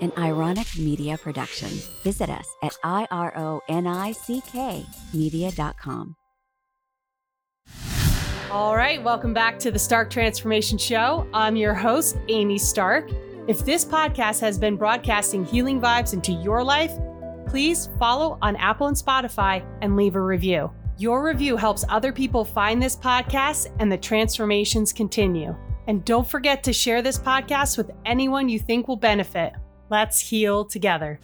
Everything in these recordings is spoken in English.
an ironic media production. Visit us at ironick media.com. All right, welcome back to the Stark Transformation Show. I'm your host, Amy Stark. If this podcast has been broadcasting healing vibes into your life, please follow on Apple and Spotify and leave a review. Your review helps other people find this podcast and the transformations continue. And don't forget to share this podcast with anyone you think will benefit. Let's heal together.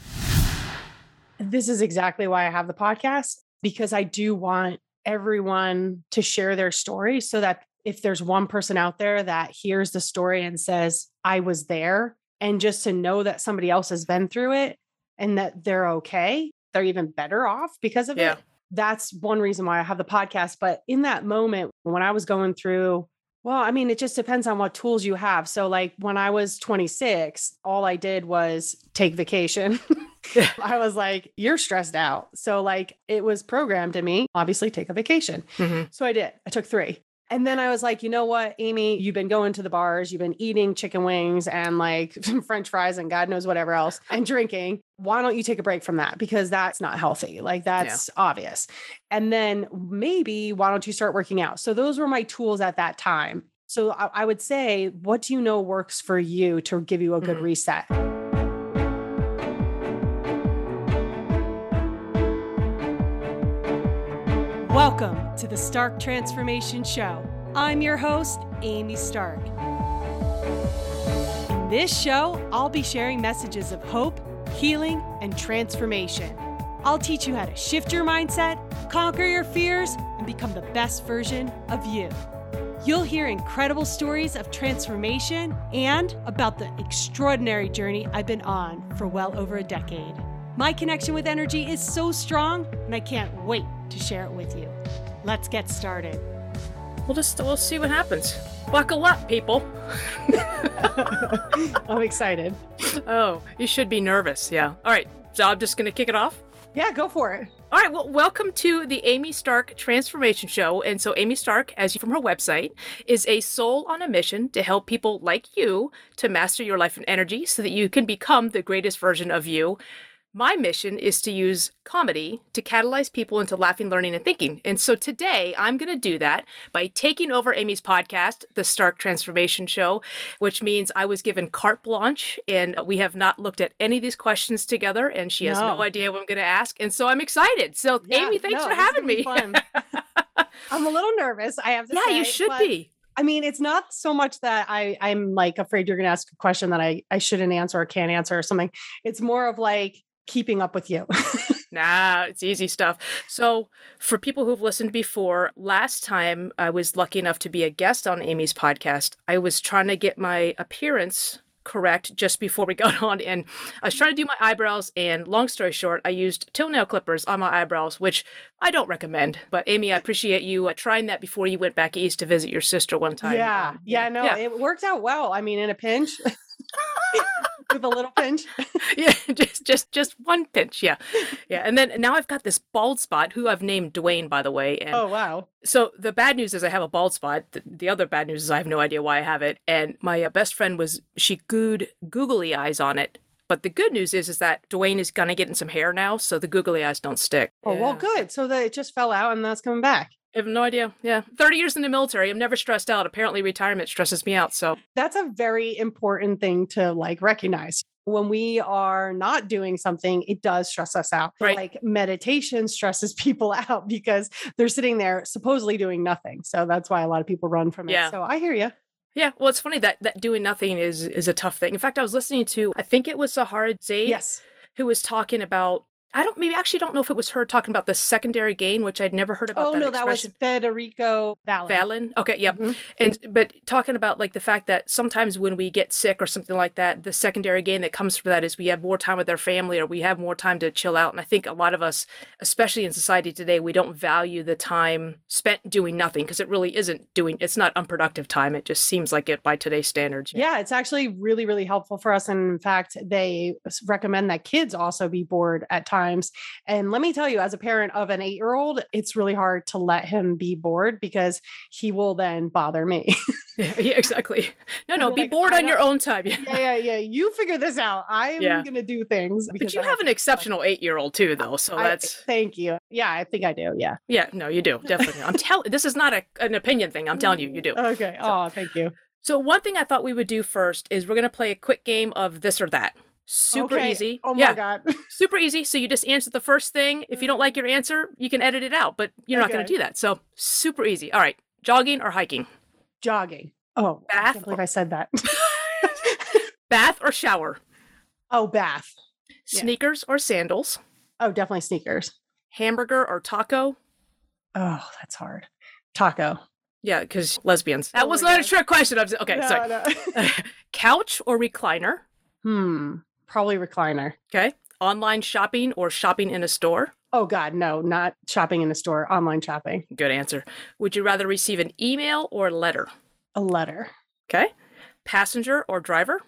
This is exactly why I have the podcast because I do want everyone to share their story so that if there's one person out there that hears the story and says, I was there, and just to know that somebody else has been through it and that they're okay, they're even better off because of yeah. it. That's one reason why I have the podcast. But in that moment, when I was going through, well, I mean, it just depends on what tools you have. So, like when I was 26, all I did was take vacation. I was like, you're stressed out. So, like, it was programmed to me, obviously, take a vacation. Mm-hmm. So I did. I took three. And then I was like, you know what, Amy, you've been going to the bars, you've been eating chicken wings and like french fries and God knows whatever else and drinking. Why don't you take a break from that? Because that's not healthy. Like that's yeah. obvious. And then maybe why don't you start working out? So those were my tools at that time. So I, I would say, what do you know works for you to give you a good mm-hmm. reset? Welcome to the Stark Transformation Show. I'm your host, Amy Stark. In this show, I'll be sharing messages of hope, healing, and transformation. I'll teach you how to shift your mindset, conquer your fears, and become the best version of you. You'll hear incredible stories of transformation and about the extraordinary journey I've been on for well over a decade. My connection with energy is so strong, and I can't wait to share it with you. Let's get started. We'll just we'll see what happens. Buckle up, people. I'm excited. Oh, you should be nervous. Yeah. All right. So I'm just going to kick it off. Yeah, go for it. All right, well, welcome to the Amy Stark Transformation Show. And so, Amy Stark, as you from her website, is a soul on a mission to help people like you to master your life and energy so that you can become the greatest version of you. My mission is to use comedy to catalyze people into laughing, learning, and thinking. And so today I'm going to do that by taking over Amy's podcast, The Stark Transformation Show, which means I was given carte blanche and we have not looked at any of these questions together and she has no, no idea what I'm going to ask. And so I'm excited. So, yeah, Amy, thanks no, for having me. I'm a little nervous. I have to yeah, say, you should be. I mean, it's not so much that I I'm like afraid you're going to ask a question that I I shouldn't answer or can't answer or something. It's more of like keeping up with you. nah, it's easy stuff. So, for people who've listened before, last time I was lucky enough to be a guest on Amy's podcast, I was trying to get my appearance correct just before we got on and I was trying to do my eyebrows and long story short I used toenail clippers on my eyebrows which I don't recommend but Amy I appreciate you uh, trying that before you went back east to visit your sister one time. Yeah. Um, yeah, no, yeah. it worked out well. I mean in a pinch with a little pinch. yeah, just just just one pinch. Yeah, yeah. And then now I've got this bald spot, who I've named Dwayne, by the way. And oh wow! So the bad news is I have a bald spot. The, the other bad news is I have no idea why I have it. And my uh, best friend was she gooed googly eyes on it. But the good news is, is that Dwayne is gonna get in some hair now, so the googly eyes don't stick. Oh yeah. well, good. So that it just fell out, and that's coming back. I have no idea. Yeah. 30 years in the military. I'm never stressed out. Apparently, retirement stresses me out. So that's a very important thing to like recognize. When we are not doing something, it does stress us out. Right. Like meditation stresses people out because they're sitting there supposedly doing nothing. So that's why a lot of people run from it. Yeah. So I hear you. Yeah, well, it's funny that that doing nothing is is a tough thing. In fact, I was listening to I think it was Sahara Zaid, yes, who was talking about I don't maybe actually don't know if it was her talking about the secondary gain, which I'd never heard about. Oh that no, expression. that was Federico Valen. Vallon. Okay, yep. Mm-hmm. And but talking about like the fact that sometimes when we get sick or something like that, the secondary gain that comes from that is we have more time with our family or we have more time to chill out. And I think a lot of us, especially in society today, we don't value the time spent doing nothing because it really isn't doing. It's not unproductive time. It just seems like it by today's standards. Yeah, it's actually really really helpful for us. And in fact, they recommend that kids also be bored at times times. And let me tell you, as a parent of an eight year old, it's really hard to let him be bored because he will then bother me. Yeah, yeah, exactly. No, no, Like, be bored on your own time. Yeah. yeah, yeah, yeah. You figure this out. I'm Yeah. gonna do things. But you I have an exceptional eight year old too, though. So I- that's thank you. Yeah, I think I do. Yeah. yeah, no, you do definitely. I'm telling. This is not a, an opinion thing. I'm telling you, you mm, do. Okay. Oh, thank you. So one thing I thought we would do first is we're gonna play a quick game of this or that. Super Okay. easy. Oh my yeah, god. super easy. So you just answer the first thing. If you don't like your answer, you can edit it out. But you're not gonna do that. So super easy. All right, jogging or hiking, Jogging. Oh, I Bath can't believe I said that. bath or shower, oh, bath. Yeah. sneakers or sandals, Oh, definitely sneakers. hamburger or taco. Oh, that's hard. Taco. Yeah, because lesbians. That Oh was my not a trick question. I'm s- okay. No, sorry. no. Couch or recliner. hmm. Probably recliner. Okay. Online shopping or shopping in a store. Oh God, no, not shopping in a store. Online shopping. Good answer. Would you rather receive an email or a letter? A letter. Okay. Passenger or driver?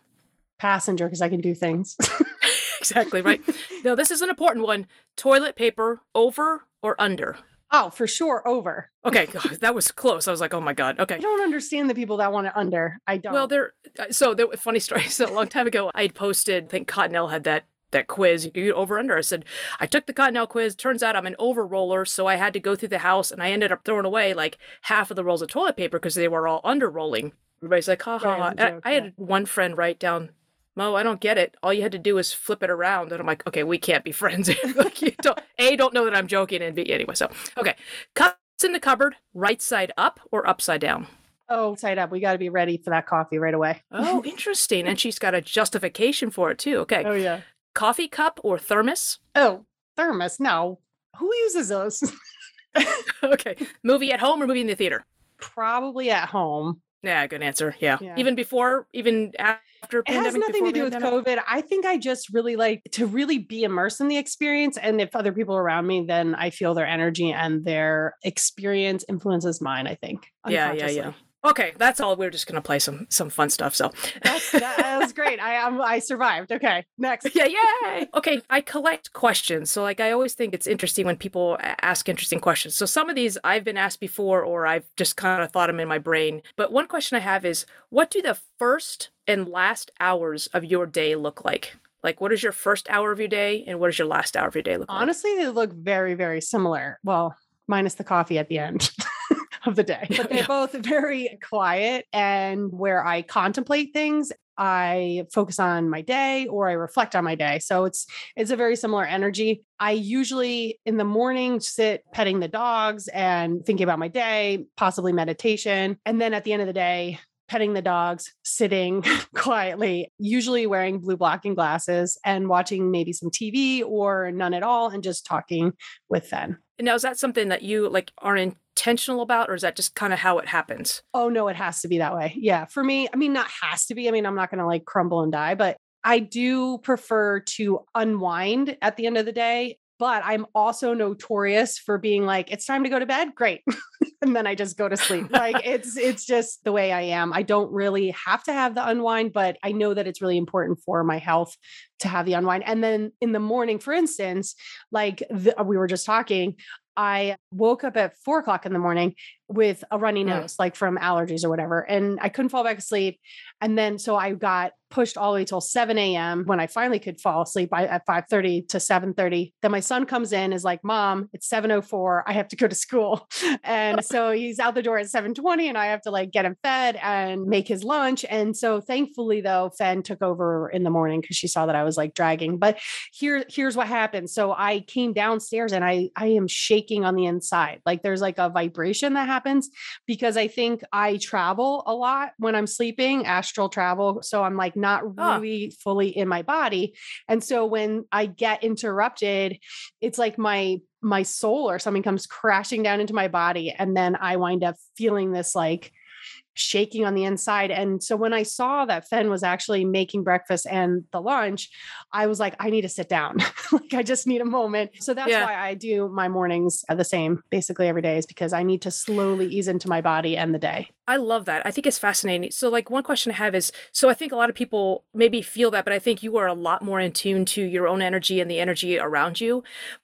Passenger, because I can do things. exactly right. No, this is an important one. Toilet paper over or under? Oh, for sure. Over. Okay, God, that was close. I was like, oh my God. Okay. I don't understand the people that want it under. I don't. Well, there. uh, So there. Funny story. So a long time ago, I had posted. I think Cottonelle had that that quiz. You over under. I said I took the Cottonelle quiz. Turns out I'm an over roller, so I had to go through the house, and I ended up throwing away like half of the rolls of toilet paper because they were all under rolling. Everybody's like, ha ha. Right, ha. as a And I had one friend write down. Mo, I don't get it. All you had to do was flip it around, and I'm like, okay, we can't be friends. like, you don't, a, don't know that I'm joking, and B, anyway. So, okay, cups in the cupboard, right side up or upside down. oh, side up. We got to be ready for that coffee right away. Oh, interesting. And she's got a justification for it too. Okay. Oh yeah. Coffee cup or thermos? Oh, thermos. No. Who uses those? okay. Movie at home or movie in the theater? Probably at home. Yeah, good answer. Yeah. Yeah. Even before, even after It has nothing to do with? COVID. I think I just really like to really be immersed in the experience. And if other people around me, then I feel their energy and their experience influences mine, I think. Yeah, yeah, yeah. Okay, that's all. We're just gonna play some some fun stuff. So, That's, that, that was great. I um, I survived. Okay, next. yeah, yay. Okay, I collect questions. So, like, I always think it's interesting when people ask interesting questions. So, some of these I've been asked before, or I've just kind of thought them in my brain. But one question I have is, what do the first and last hours of your day look like? Like, what is your first hour of your day, and what does your last hour of your day look like? Honestly, they look very, very similar. Well, minus the coffee at the end of the day, but they're Yeah. both very quiet and where I contemplate things. I focus on my day or I reflect on my day. So it's it's a very similar energy. I usually in the morning sit petting the dogs and thinking about my day, possibly meditation, and then at the end of the day petting the dogs, sitting quietly, usually wearing blue blocking glasses and watching maybe some TV or none at all and just talking with them. Now, is that something that you like are intentional about, or is that just kind of how it happens? Oh no, it has to be that way. Yeah. For me, I mean, not has to be. I mean, I'm not going to like crumble and die, but I do prefer to unwind at the end of the day. But I'm also notorious for being like, it's time to go to bed. Great. and then I just go to sleep. Like it's it's just the way I am. I don't really have to have the unwind, but I know that it's really important for my health to have the unwind. And then in the morning, for instance, like the, we were just talking, I woke up at four o'clock in the morning with a runny Mm. nose, like from allergies or whatever. And I couldn't fall back asleep. And then so I got pushed all the way till 7 a.m. when I finally could fall asleep I, at 5:30 to 7:30. Then my son comes in, is like, Mom, it's 7:04. I have to go to school. And so he's out the door at 7:20, and I have to like get him fed and make his lunch. And so thankfully, though, Fen took over in the morning because she saw that I was like dragging. But here, here's what happened. So I came downstairs and I I am shaking on the inside. Like there's like a vibration that happens because I think I travel a lot when I'm sleeping, astral travel. So I'm like not really fully in my body. And so when I get interrupted, it's like my my soul or something comes crashing down into my body and then I wind up feeling this like shaking on the inside. And so when I saw that Fen was actually making breakfast and the lunch, I was like, I need to sit down. like I just need a moment. So that's Yeah. why I do my mornings the same basically every day is because I need to slowly ease into my body and the day. I love that. I think it's fascinating. So, like, one question I have is so I think a lot of people maybe feel that, but I think you are a lot more in tune to your own energy and the energy around you.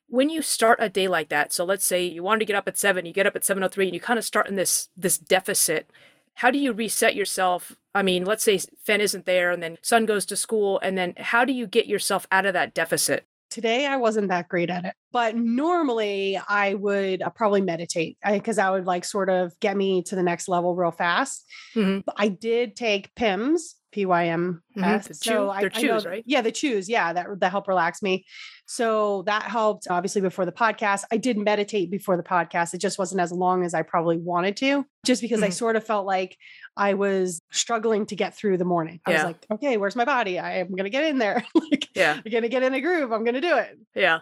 When you start a day like that, so let's say you wanted to get up at seven, you get up at seven o three, and you kind of start in this this deficit. How do you reset yourself? I mean, let's say Fen isn't there, and then son goes to school, and then how do you get yourself out of that deficit? Today I wasn't that great at it, but normally I would probably meditate because I would like sort of get me to the next level real fast. Mhm. I did take PIMS, P Y M the So chew- I, they're I chews, right? Yeah, the chews. Yeah, that that help relax me. So that helped obviously before the podcast. I did meditate before the podcast. It just wasn't as long as I probably wanted to, just because I Mhm. sort of felt like I was struggling to get through the morning. I was like, okay, where's my body? I am gonna get in there. like Yeah, I'm gonna get in a groove. I'm gonna do it. yeah.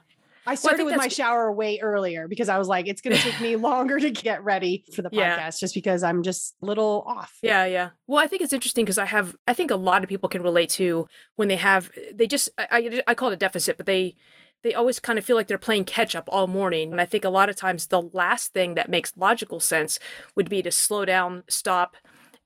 I started think with my shower way earlier because I was like, it's going to take me longer to get ready for the podcast Yeah. just because I'm just a little off. Yeah, yeah. Well, I think it's interesting because I have, I think a lot of people can relate to when they have, they just, I, I, I call it a deficit, but they, they always kind of feel like they're playing catch up all morning. And I think a lot of times the last thing that makes logical sense would be to slow down, stop,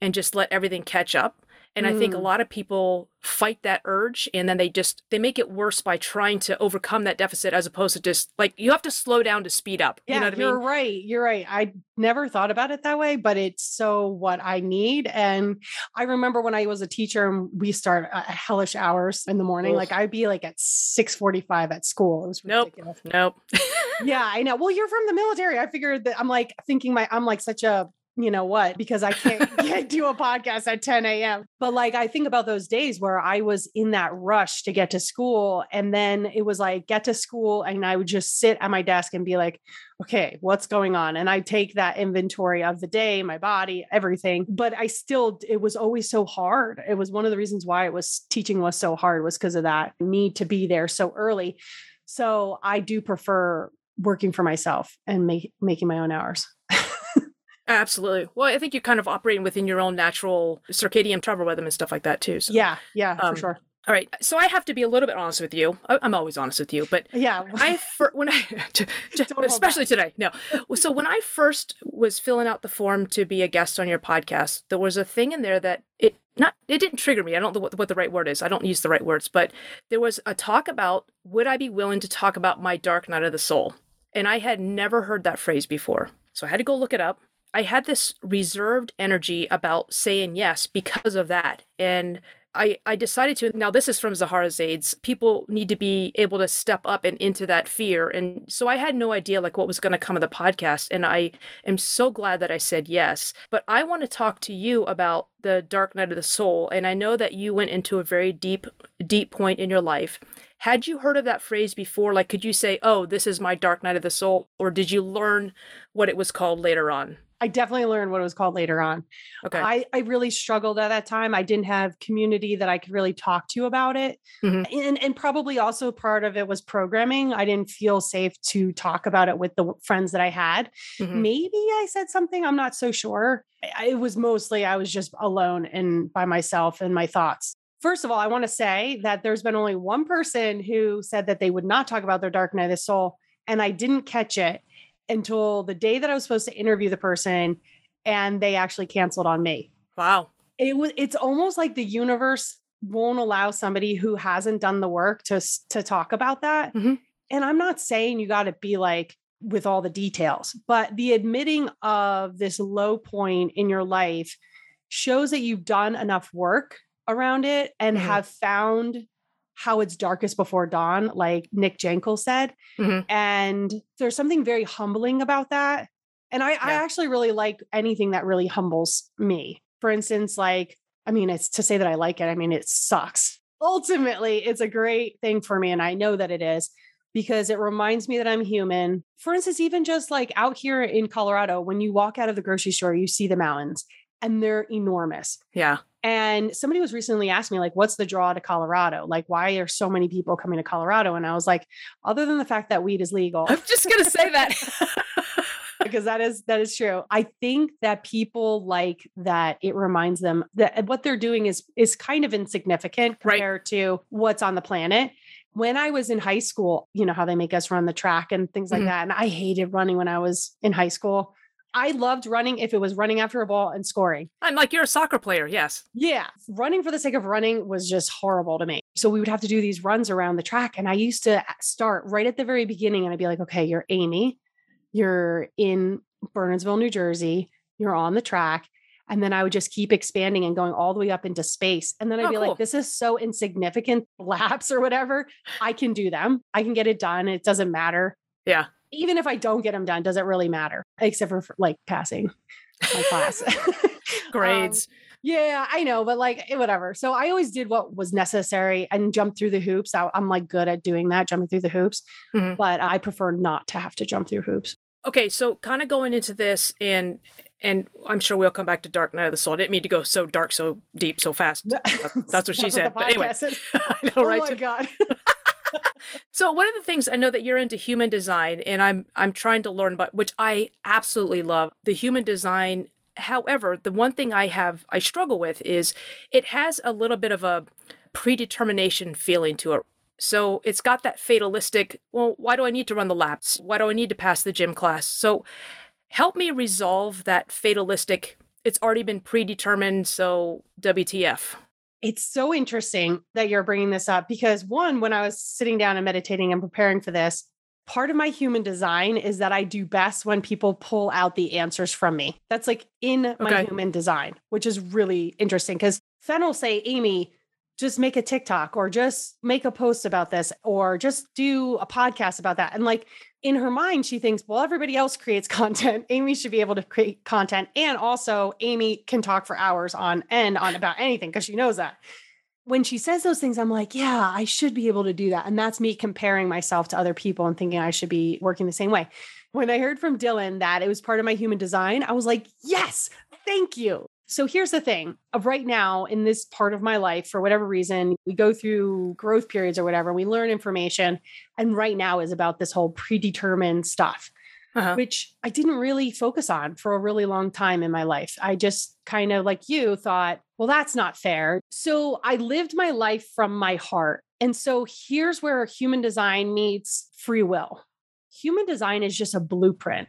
and just let everything catch up. And I think a Mm. lot of people fight that urge and then they just they make it worse by trying to overcome that deficit as opposed to just like you have to slow down to speed up. Yeah, you know what I you're mean? right. You're right. I never thought about it that way, but it's so what I need. And I remember when I was a teacher and we start hellish hours in the morning, Ugh. like I'd be like at 645 at school. It was Nope. Nope. yeah, I know. Well, you're from the military. I figured that I'm like thinking my I'm like such a you know what because I can't, can't do a podcast at 10 a.m. But like I think about those days where I was in that rush to get to school, and then it was like get to school, and I would just sit at my desk and be like, okay, what's going on? And I take that inventory of the day, my body, everything. But I still, it was always so hard. It was one of the reasons why it was teaching was so hard was because of that need to be there so early. So I do prefer working for myself and make, making my own hours. Absolutely. Well, I think you're kind of operating within your own natural circadian travel rhythm and stuff like that too. So. Yeah, yeah, Um, for sure. All right. So I have to be a little bit honest with you. I- I'm always honest with you, but Yeah. I when I Don't hold especially today. No. So when I first was filling out the form to be a guest on your podcast, there was a thing in there that it not it didn't trigger me. I don't know what, what the right word is. I don't use the right words, but there was a talk about would I be willing to talk about my dark night of the soul? And I had never heard that phrase before. So I had to go look it up. I had this reserved energy about saying yes because of that. And I, I decided to now this is from Zahara Zaid's people need to be able to step up and into that fear and so I had no idea like what was going to come of the podcast and I am so glad that I said yes but I want to talk to you about the dark night of the soul and I know that you went into a very deep deep point in your life had you heard of that phrase before like could you say oh this is my dark night of the soul or did you learn what it was called later on I definitely learned what it was called later on. okay I, I really struggled at that time. I didn't have community that I could really talk to about it. Mhm. And, and probably also part of it was programming. I didn't feel safe to talk about it with the friends that I had. Mhm. Maybe I said something, I'm not so sure. I- It was mostly I was just alone and by myself and my thoughts. First of all, I want to say that there's been only one person who said that they would not talk about their dark night of the soul, and I didn't catch it until the day that I was supposed to interview the person, and they actually canceled on me. wow It was it's almost like the universe won't allow somebody who hasn't done the work to to talk about that. Mhm. And I'm not saying you got to be like with all the details, but the admitting of this low point in your life shows that you've done enough work around it and Mhm. have found how it's darkest before dawn, like Nick Jankel said. Mhm. And there's something very humbling about that. And I, I actually really like anything that really humbles me. For instance, like, I mean, it's to say that I like it, I mean, it sucks. Ultimately, it's a great thing for me. And I know that it is because it reminds me that I'm human. For instance, even just like out here in Colorado, when you walk out of the grocery store, you see the mountains and they're enormous. yeah And somebody was recently asked me, like, what's the draw to Colorado? Like, why are so many people coming to Colorado? And I was like, other than the fact that weed is legal, I'm just gonna say that. because that is that is true. I think that people like that it reminds them that what they're doing is is kind of insignificant Right. compared to what's on the planet. When I was in high school, you know how they make us run the track and things like Mhm. that. And I hated running when I was in high school. I loved running if it was running after a ball and scoring. I'm like, you're a soccer player. Yes. Yeah. Running for the sake of running was just horrible to me. So we would have to do these runs around the track. And I used to start right at the very beginning and I'd be like, okay, you're Amy, you're in Bernardsville, New Jersey, you're on the track. And then I would just keep expanding and going all the way up into space. And then I'd Oh, be cool. like, this is so insignificant laps or whatever. I can do them. I can get it done. It doesn't matter. Yeah. Even if I don't get them done, does it really matter? Except for for, like passing my class. Um, Grades. yeah, I know, but like eh, whatever. So I always did what was necessary and jumped through the hoops. I, I'm like good at doing that, jumping through the hoops, Mhm. but I prefer not to have to jump through hoops. Okay, so kind of going into this, and and I'm sure we'll come back to Dark Night of the Soul. I didn't mean to go so dark, so deep, so fast. That's what she said. But anyway. I know, oh right? my god. So one of the things I know that you're into human design, and I'm I'm trying to learn about, which I absolutely love, the human design. However, the one thing I have I struggle with is it has a little bit of a predetermination feeling to it. So it's got that fatalistic, well, why do I need to run the laps? Why do I need to pass the gym class? So help me resolve that fatalistic, it's already been predetermined, so WTF. It's so interesting that you're bringing this up because one, when I was sitting down and meditating and preparing for this, part of my human design is that I do best when people pull out the answers from me. That's like in my human design, which is really interesting because Fen will say, Amy, just make a TikTok or just make a post about this or just do a podcast about that. And like in her mind, she thinks, well, everybody else creates content. Amy should be able to create content. And also, Amy can talk for hours on end on about anything because she knows that. When she says those things, I'm like, yeah, I should be able to do that. And that's me comparing myself to other people and thinking I should be working the same way. When I heard from Dylan that it was part of my human design, I was like, yes, thank you. So here's the thing of right now in this part of my life, for whatever reason, we go through growth periods or whatever, we learn information. And right now is about this whole predetermined stuff, Uh-huh. which I didn't really focus on for a really long time in my life. I just kind of like you thought, well, that's not fair. So I lived my life from my heart. And so here's where human design meets free will. Human design is just a blueprint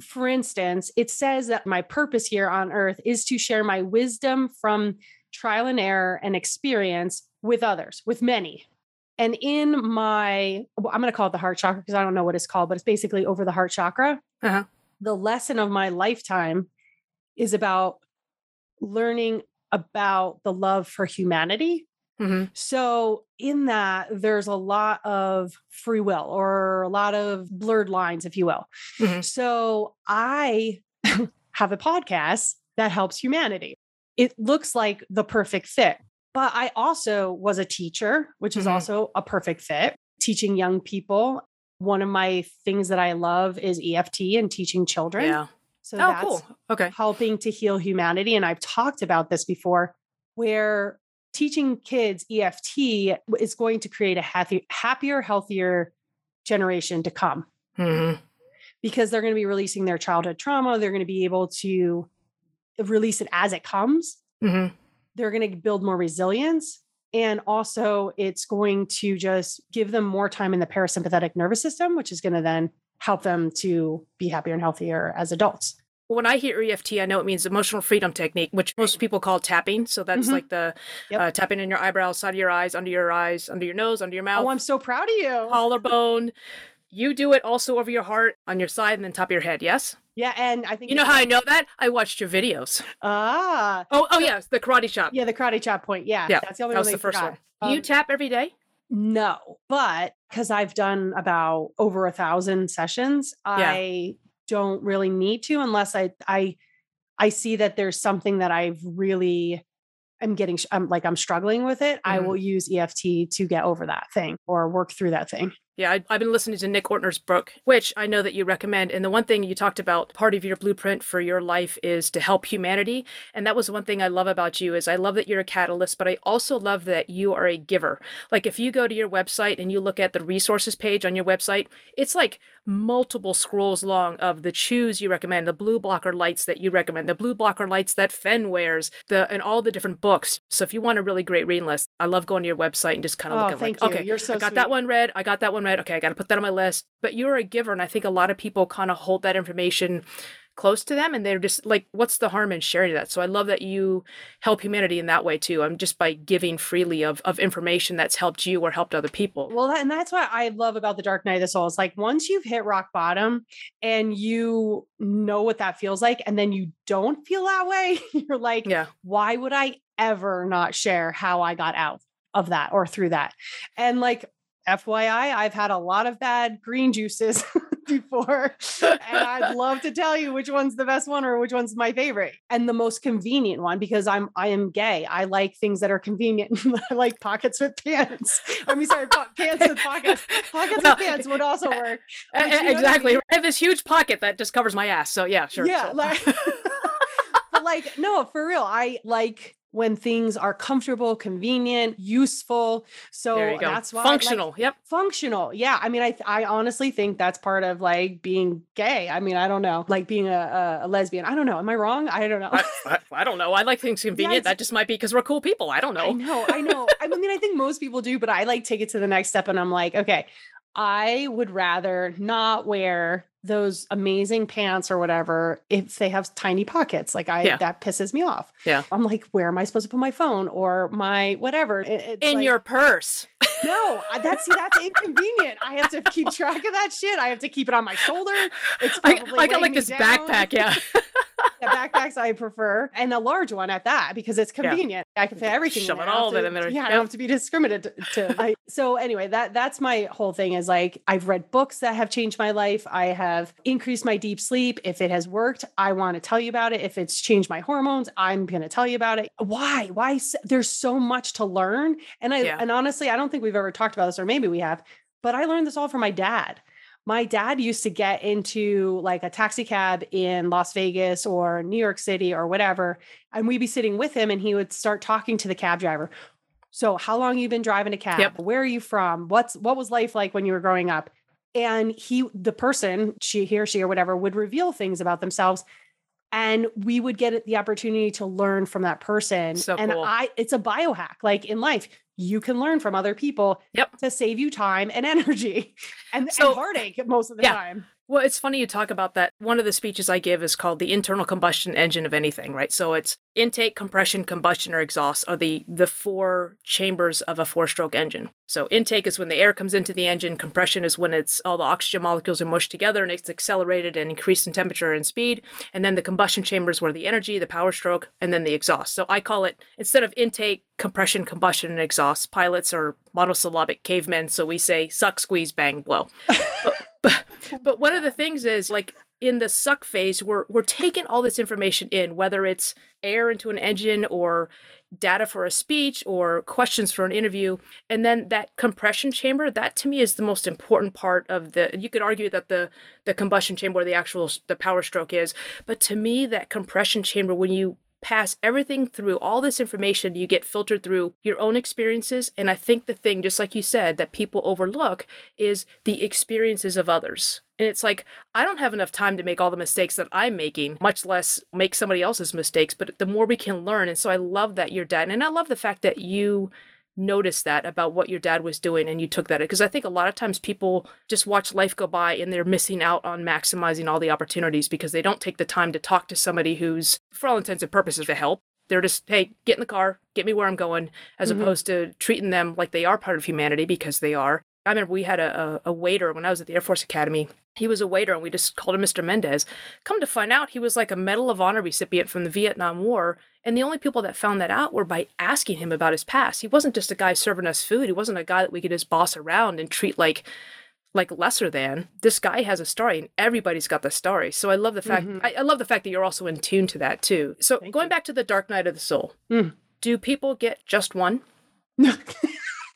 for instance, it says that my purpose here on earth is to share my wisdom from trial and error and experience with others, with many. And in my, well, I'm going to call it the heart chakra because I don't know what it's called, but it's basically over the heart chakra. Uh-huh. The lesson of my lifetime is about learning about the love for humanity hmm so, in that, there's a lot of free will or a lot of blurred lines, if you will. Mhm. So, I have a podcast that helps humanity. It looks like the perfect fit. But I also was a teacher, which is Mhm. also a perfect fit, teaching young people. One of my things that I love is EFT and teaching children. Yeah. So Oh, that's cool. Okay. helping to heal humanity. And I've talked about this before, where teaching kids EFT is going to create a happy, happier, healthier generation to come hmm because they're going to be releasing their childhood trauma. They're going to be able to release it as it comes. hmm They're going to build more resilience. And also, it's going to just give them more time in the parasympathetic nervous system, which is going to then help them to be happier and healthier as adults. When I hear EFT, I know it means emotional freedom technique, which most people call tapping. So that's Mhm. like the Yep. uh, tapping in your eyebrows, side of your eyes, under your eyes, under your nose, under your mouth, Oh, I'm so proud of you. collarbone. You do it also over your heart, on your side, and then top of your head. Yes. Yeah, and I think You know how I know that? I watched your videos. Ah, Oh, oh yes, the karate chop. yeah, the karate chop point. Yeah, Yeah, that's the only that one was the first forgot. one. you Um, tap every day? no, but because I've done about over a thousand sessions, I don't really need to unless I I I see that there's something that I've really I'm getting. I'm like I'm struggling with it. I Mhm. will use EFT to get over that thing or work through that thing. Yeah, I, have been listening to Nick Ortner's book, which I know that you recommend. And the one thing you talked about, part of your blueprint for your life is to help humanity. And that was one thing I love about you is I love that you're a catalyst, but I also love that you are a giver. Like if you go to your website and you look at the resources page on your website, it's like multiple scrolls long of the chews you recommend, the blue blocker lights that you recommend, the blue blocker lights that Fen wears, the and all the different books. So if you want a really great reading list, I love going to your website and just kind of oh, looking like, you. okay, you're so I got sweet. that one read, I got that one read. Okay, I got to put that on my list. But you're a giver, and I think a lot of people kind of hold that information close to them and they're just like what's the harm in sharing that? So i love that you help humanity in that way too. I'm just by giving freely of, of information that's helped you or helped other people. Well and that's what i love about the dark night of the soul is like once you've hit rock bottom and you know what that feels like and then you don't feel that way you're like yeah. Why would i ever not share how i got out of that or through that? And like FYI, I've had a lot of bad green juices before, and I'd love to tell you which one's the best one or which one's my favorite and the most convenient one because I'm I am gay. I like things that are convenient. I like pockets with pants. I mean, sorry, po- pants with pockets. Pockets Well, with pants would also work. E- you know what I exactly mean? I have this huge pocket that just covers my ass so yeah sure Yeah, So- like, but like, no, for real. I like when things are comfortable, convenient, useful. So there you go that's why I like- functional yep functional yeah i mean i i honestly think that's part of like being gay i mean i don't know like being a, a, lesbian i don't know am i wrong i don't know I, I, I don't know i like things convenient it's- that just might be because we're cool people i don't know. i know i know i mean i think most people do but i like take it to the next step and i'm like okay i would rather not wear those amazing pants or whatever if they have tiny pockets like i Yeah. that pisses me off Yeah. i'm like where am i supposed to put my phone or my whatever It- in like- your purse No, that's see, that's inconvenient. I have to keep track of that shit. I have to keep it on my shoulder. It's I, I got like this down. backpack yeah Yeah, backpacks I prefer, and a large one at that because it's Yeah. convenient. I can fit everything. Shove in it there. I don't all of it to- in there. Yeah, I don't have to be discriminated to. I, so anyway, that that's my whole thing. Is like I've read books that have changed my life. I have increased my deep sleep. If it has worked, I want to tell you about it. If it's changed my hormones, I'm going to tell you about it. Why? Why? There's so much to learn, and I Yeah. and honestly, I don't think we've ever talked about this, or maybe we have. But I learned this all from my dad my dad used to get into like a taxi cab in Las Vegas or New York City or whatever, and we'd be sitting with him and he would start talking to the cab driver. So, how long you been driving a cab? Yep. Where are you from? What's what was life like when you were growing up? And he the person, she he or she or whatever would reveal things about themselves and we would get the opportunity to learn from that person. So and cool. I it's a biohack like in life. You can learn from other people Yep. to save you time and energy and, So- and heartache most of the Yeah. time. Well, it's funny you talk about that. One of the speeches I give is called the internal combustion engine of anything, right? So it's intake, compression, combustion, or exhaust are the the four chambers of a four-stroke engine. So intake is when the air comes into the engine, compression is when it's all the oxygen molecules are mushed together and it's accelerated and increased in temperature and speed, and then the combustion chambers where the energy, the power stroke, and then the exhaust. So I call it instead of intake, compression, combustion, and exhaust, pilots are monosyllabic cavemen, so we say suck, squeeze, bang, blow. but, but one of the things is like in the suck phase we're we're taking all this information in whether it's air into an engine or data for a speech or questions for an interview. And then that compression chamber that to me is the most important part of the you could argue that the the combustion chamber the actual the power stroke is. But to me that compression chamber when you pass everything through all this information you get filtered through your own experiences. And i think the thing just like you said that people overlook is the experiences of others. And it's like i don't have enough time to make all the mistakes that i'm making much less make somebody else's mistakes but the more we can learn. And so i love that you're dad and i love the fact that you noticed that about what your dad was doing and you took that because i think a lot of times people just watch life go by and they're missing out on maximizing all the opportunities because they don't take the time to talk to somebody who's for all intents and purposes to help they're just hey get in the car get me where i'm going as Mhm. opposed to treating them like they are part of humanity because they are i remember we had a, a, a waiter when i was at the air force academy he was a waiter and we just called him mr mendez come to find out he was like a medal of honor recipient from the vietnam war and the only people that found that out were by asking him about his past. He wasn't just a guy serving us food. He wasn't a guy that we could just boss around and treat like like lesser than. This guy has a story and everybody's got the story. So I love the fact Mhm. I, I love the fact that you're also in tune to that too. So Thank going you. back to the dark night of the soul, Mm. do people get just one?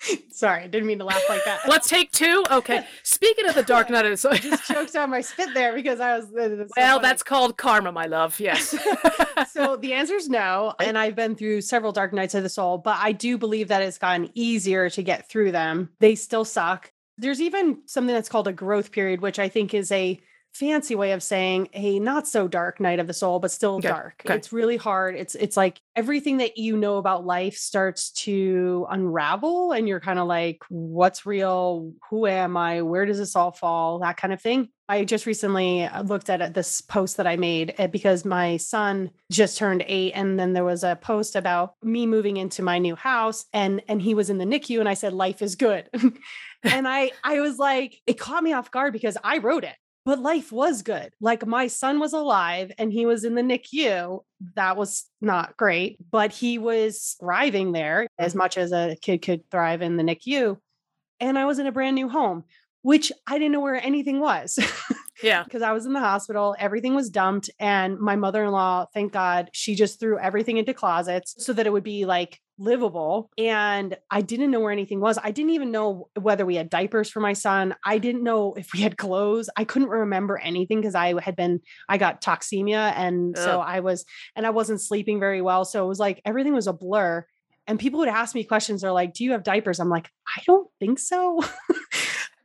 so Sorry, I didn't mean to laugh like that. Let's take two. Okay. Speaking of the Dark Night of the Soul. I just choked on my spit there because I was. was so well, funny. that's called karma, my love. Yes. so the answer is no. And I've been through several dark nights of the soul, but I do believe that it's gotten easier to get through them. They still suck. There's even something that's called a growth period, which I think is a fancy way of saying a not so dark night of the soul, but still Okay, dark. okay. It's really hard. It's it's like everything that you know about life starts to unravel and you're kind of like, what's real? Who am I? Where does this all fall? That kind of thing. I just recently uh, looked at this post that I made uh, because my son just turned eight, and then there was a post about me moving into my new house, and and he was in the NICU, and I said life is good, and I I was like it caught me off guard because I wrote it, but life was good. Like my son was alive, and he was in the NICU. That was not great, but he was thriving there as much as a kid could thrive in the NICU, and I was in a brand new home which I didn't know where anything was yeah. because I was in the hospital. Everything was dumped. And my mother in law, thank God, she just threw everything into closets so that it would be like livable. And I didn't know where anything was. I didn't even know whether we had diapers for my son. I didn't know if we had clothes. I couldn't remember anything because I had been, I got toxemia. And so I was, and I wasn't sleeping very well. So it was like everything was a blur. And people would ask me questions. They're like, "Do you have diapers?" I'm like, "I don't think so."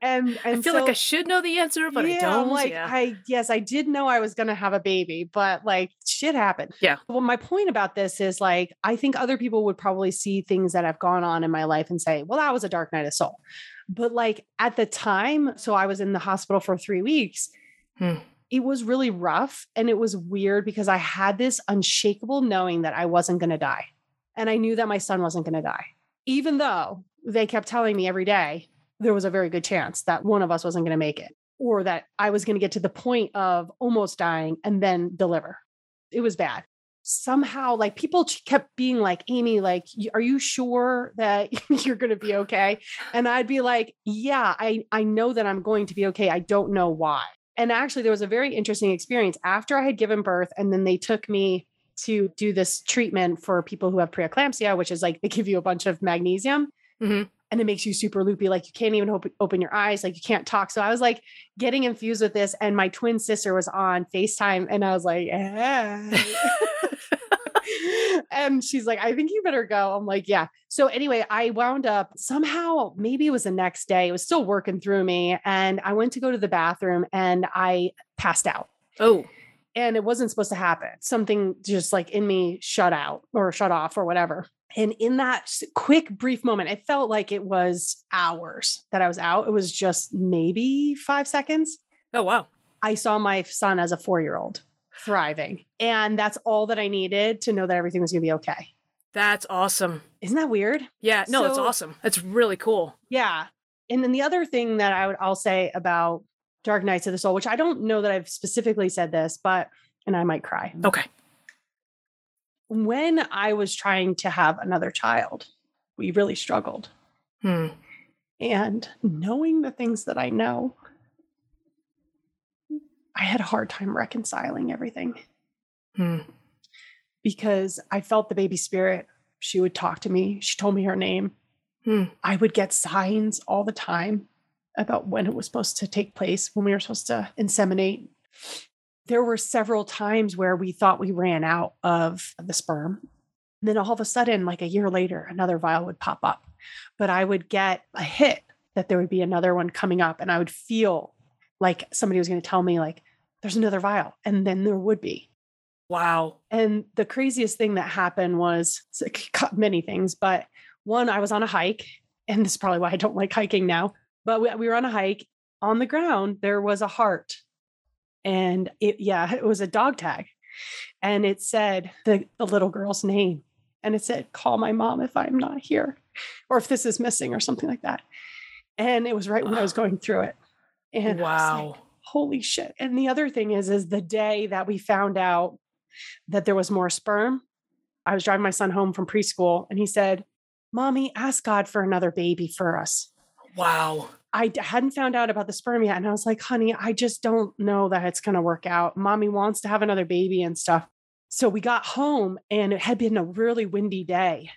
and and I feel so, like I should know the answer, but I don't. I'm like, yeah. I yes, I did know I was gonna have a baby, but like shit happened. Yeah. Well, my point about this is like I think other people would probably see things that have gone on in my life and say, well, that was a dark night of soul. But like at the time, so I was in the hospital for three weeks. Hmm. It was really rough and it was weird because I had this unshakable knowing that I wasn't going to die. And I knew that my son wasn't going to die, even though they kept telling me every day there was a very good chance that one of us wasn't going to make it or that I was going to get to the point of almost dying and then deliver. It was bad. Somehow, like people kept being like, Amy, like, are you sure that you're going to be okay? And I'd be like, yeah, I, I know that I'm going to be okay. I don't know why. And actually, there was a very interesting experience after I had given birth, and then they took me to do this treatment for people who have preeclampsia, which is like they give you a bunch of magnesium Mhm. And it makes you super loopy. Like you can't even op- open your eyes, like you can't talk. So I was like getting infused with this, and my twin sister was on FaceTime, and I was like, and she's like, I think you better go. I'm like, yeah. So anyway, I wound up somehow, maybe it was the next day, it was still working through me. And I went to go to the bathroom and I passed out oh, and it wasn't supposed to happen. Something just like in me shut out or shut off or whatever. And in that quick, brief moment, it felt like it was hours that I was out. It was just maybe five seconds. oh wow. I saw my son as a four year old thriving. And that's all that I needed to know that everything was going to be okay. That's awesome. Isn't that weird? Yeah, no, it's awesome. That's really cool. Yeah. And then the other thing that I would I'll say about Dark Nights of the Soul, which I don't know that I've specifically said this, but and I might cry. Okay. When I was trying to have another child, we really struggled. Hmm. And knowing the things that I know, I had a hard time reconciling everything Hmm. because I felt the baby spirit. She would talk to me, she told me her name. Hmm. I would get signs all the time about when it was supposed to take place, when we were supposed to inseminate. There were several times where we thought we ran out of the sperm. And then all of a sudden, like a year later, another vial would pop up. But I would get a hit that there would be another one coming up, and I would feel like somebody was going to tell me, like, there's another vial. And then there would be. Wow. And the craziest thing that happened was so it c- cut many things, but one, I was on a hike, and this is probably why I don't like hiking now. But we, we were on a hike. On the ground, there was a heart, and it yeah, it was a dog tag, and it said the the little girl's name, and it said, "Call my mom if I'm not here, or if this is missing, or something like that." And it was right when I was going through it, and was like, wow. holy shit and the other thing is is the day that we found out that there was more sperm i was driving my son home from preschool and he said mommy ask god for another baby for us Wow. I hadn't found out about the sperm yet and i was like honey i just don't know that it's going to work out mommy wants to have another baby and stuff so we got home and it had been a really windy day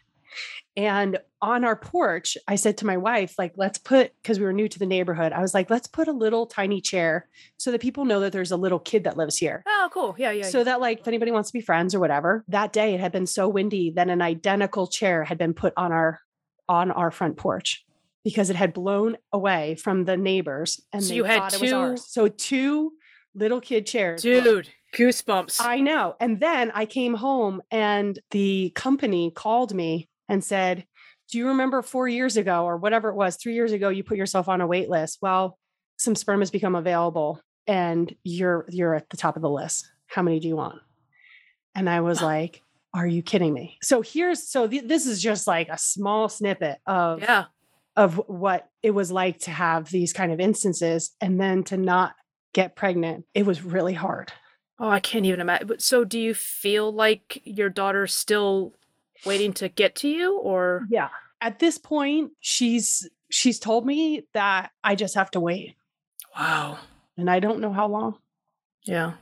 And on our porch, I said to my wife, like, let's put, because we were new to the neighborhood, I was like, let's put a little tiny chair so that people know that there's a little kid that lives here. Oh, cool. Yeah, yeah. So that, like, if anybody wants to be friends or whatever, that day it had been so windy that an identical chair had been put on our on our front porch because it had blown away from the neighbors and So they you had thought it was two-. So two little kid chairs. Dude, goosebumps. I know. And then I came home and the company called me and said, Do you remember four years ago or whatever it was, three years ago, you put yourself on a wait list? Well, some sperm has become available and you're you're at the top of the list. How many do you want? And I was like, Are you kidding me? So here's so th- this is just like a small snippet of yeah. Of what it was like to have these kind of instances and then to not get pregnant. It was really hard. Oh, I can't even imagine. But so do you feel like your daughter's still waiting to get to you or Yeah. At this point, she's she's told me that I just have to wait. wow. And I don't know how long. Yeah.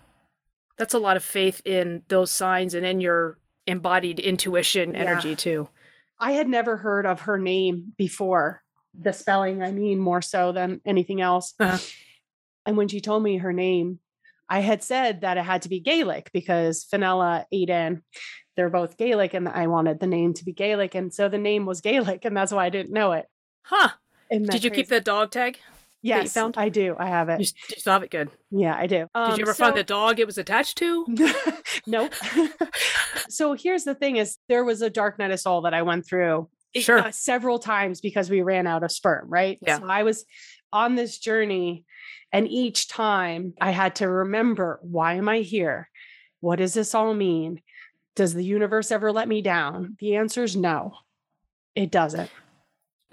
That's a lot of faith in those signs and in your embodied intuition Yeah. energy too. I had never heard of her name before. The spelling, I mean, more so than anything else. Uh-huh. And when she told me her name, I had said that it had to be Gaelic because Fenella, Aiden, they're both Gaelic, and I wanted the name to be Gaelic. And so the name was Gaelic, and that's why I didn't know it. Huh. Did you keep the dog tag? you Yes, found? I do. I have it. s- you still have it good. Yeah, I do. Did Um, you ever find the dog it was attached to? nope. so here's the thing is there was a dark night of soul that I went through Sure. uh, several times because we ran out of sperm, right? Yeah. So I was on this journey and each time I had to remember why am I here? What does this all mean? Does the universe ever let me down? The answer is no. It doesn't.